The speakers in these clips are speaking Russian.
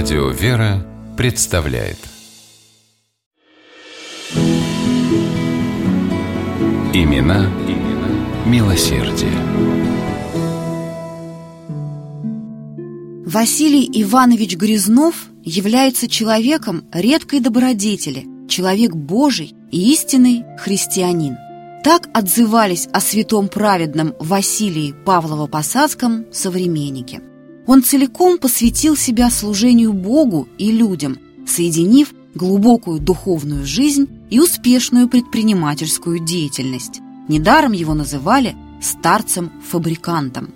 Радио «Вера» представляет Имена, имена милосердие. Василий Иванович Грязнов является человеком редкой добродетели, человек Божий и истинный христианин. Так отзывались о святом праведном Василии Павлово-Посадском современники. Он целиком посвятил себя служению Богу и людям, соединив глубокую духовную жизнь и успешную предпринимательскую деятельность. Недаром его называли старцем-фабрикантом.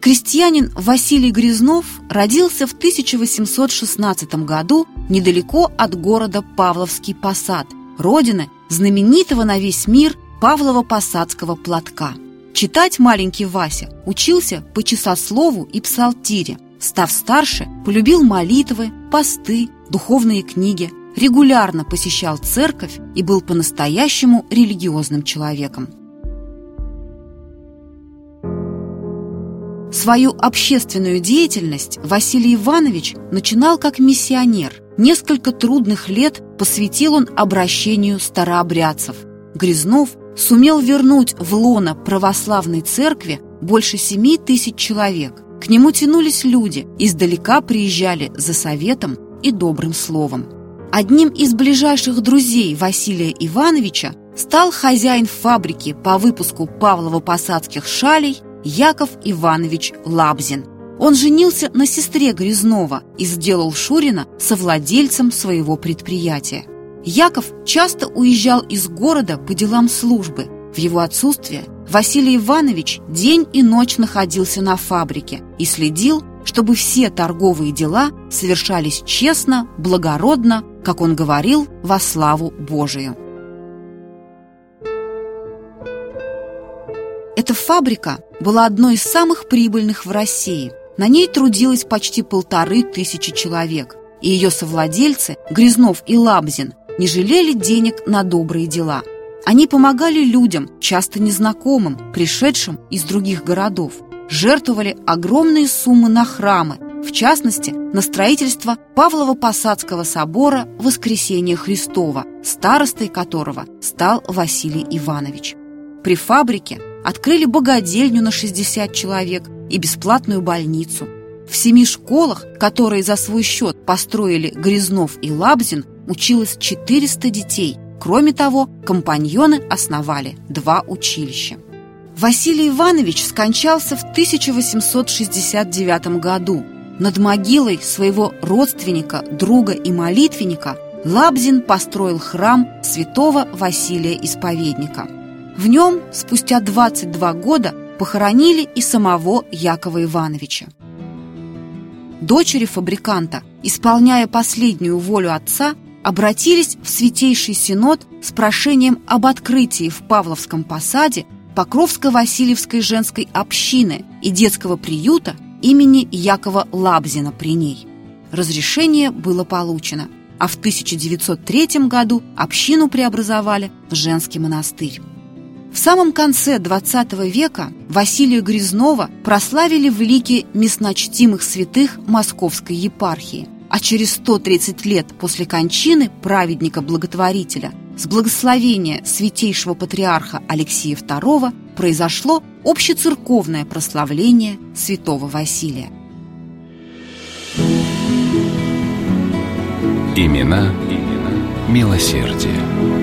Крестьянин Василий Грязнов родился в 1816 году недалеко от города Павловский Посад, родины знаменитого на весь мир Павлово-Посадского платка. Читать маленький Вася учился по часослову и псалтире. Став старше, полюбил молитвы, посты, духовные книги, регулярно посещал церковь и был по-настоящему религиозным человеком. Свою общественную деятельность Василий Иванович начинал как миссионер. Несколько трудных лет посвятил он обращению старообрядцев. Грязнов сумел вернуть в лоно православной церкви больше семи тысяч человек. К нему тянулись люди, издалека приезжали за советом и добрым словом. Одним из ближайших друзей Василия Ивановича стал хозяин фабрики по выпуску Павлово-посадских шалей Яков Иванович Лабзин. Он женился на сестре Грязнова и сделал Шурина совладельцем своего предприятия. Яков часто уезжал из города по делам службы. В его отсутствие Василий Иванович день и ночь находился на фабрике и следил, чтобы все торговые дела совершались честно, благородно, как он говорил, во славу Божию. Эта фабрика была одной из самых прибыльных в России. На ней трудилось почти полторы тысячи человек, и ее совладельцы Грязнов и Лабзин не жалели денег на добрые дела. Они помогали людям, часто незнакомым, пришедшим из других городов, жертвовали огромные суммы на храмы, в частности, на строительство Павлово-Посадского собора Воскресения Христова, старостой которого стал Василий Иванович. При фабрике открыли богадельню на 60 человек и бесплатную больницу. В семи школах, которые за свой счет построили Грязнов и Лабзин, училось 400 детей. Кроме того, компаньоны основали два училища. Василий Иванович скончался в 1869 году. Над могилой своего родственника, друга и молитвенника Лабзин построил храм святого Василия Исповедника – в нем спустя 22 года похоронили и самого Якова Ивановича. Дочери фабриканта, исполняя последнюю волю отца, обратились в Святейший Синод с прошением об открытии в Павловском посаде Покровско-Васильевской женской общины и детского приюта имени Якова Лабзина при ней. Разрешение было получено, а в 1903 году общину преобразовали в женский монастырь. В самом конце XX века Василия Грязнова прославили в лике мясночтимых святых Московской епархии, а через 130 лет после кончины праведника-благотворителя с благословения святейшего патриарха Алексея II произошло общецерковное прославление святого Василия. Имена, имена милосердия.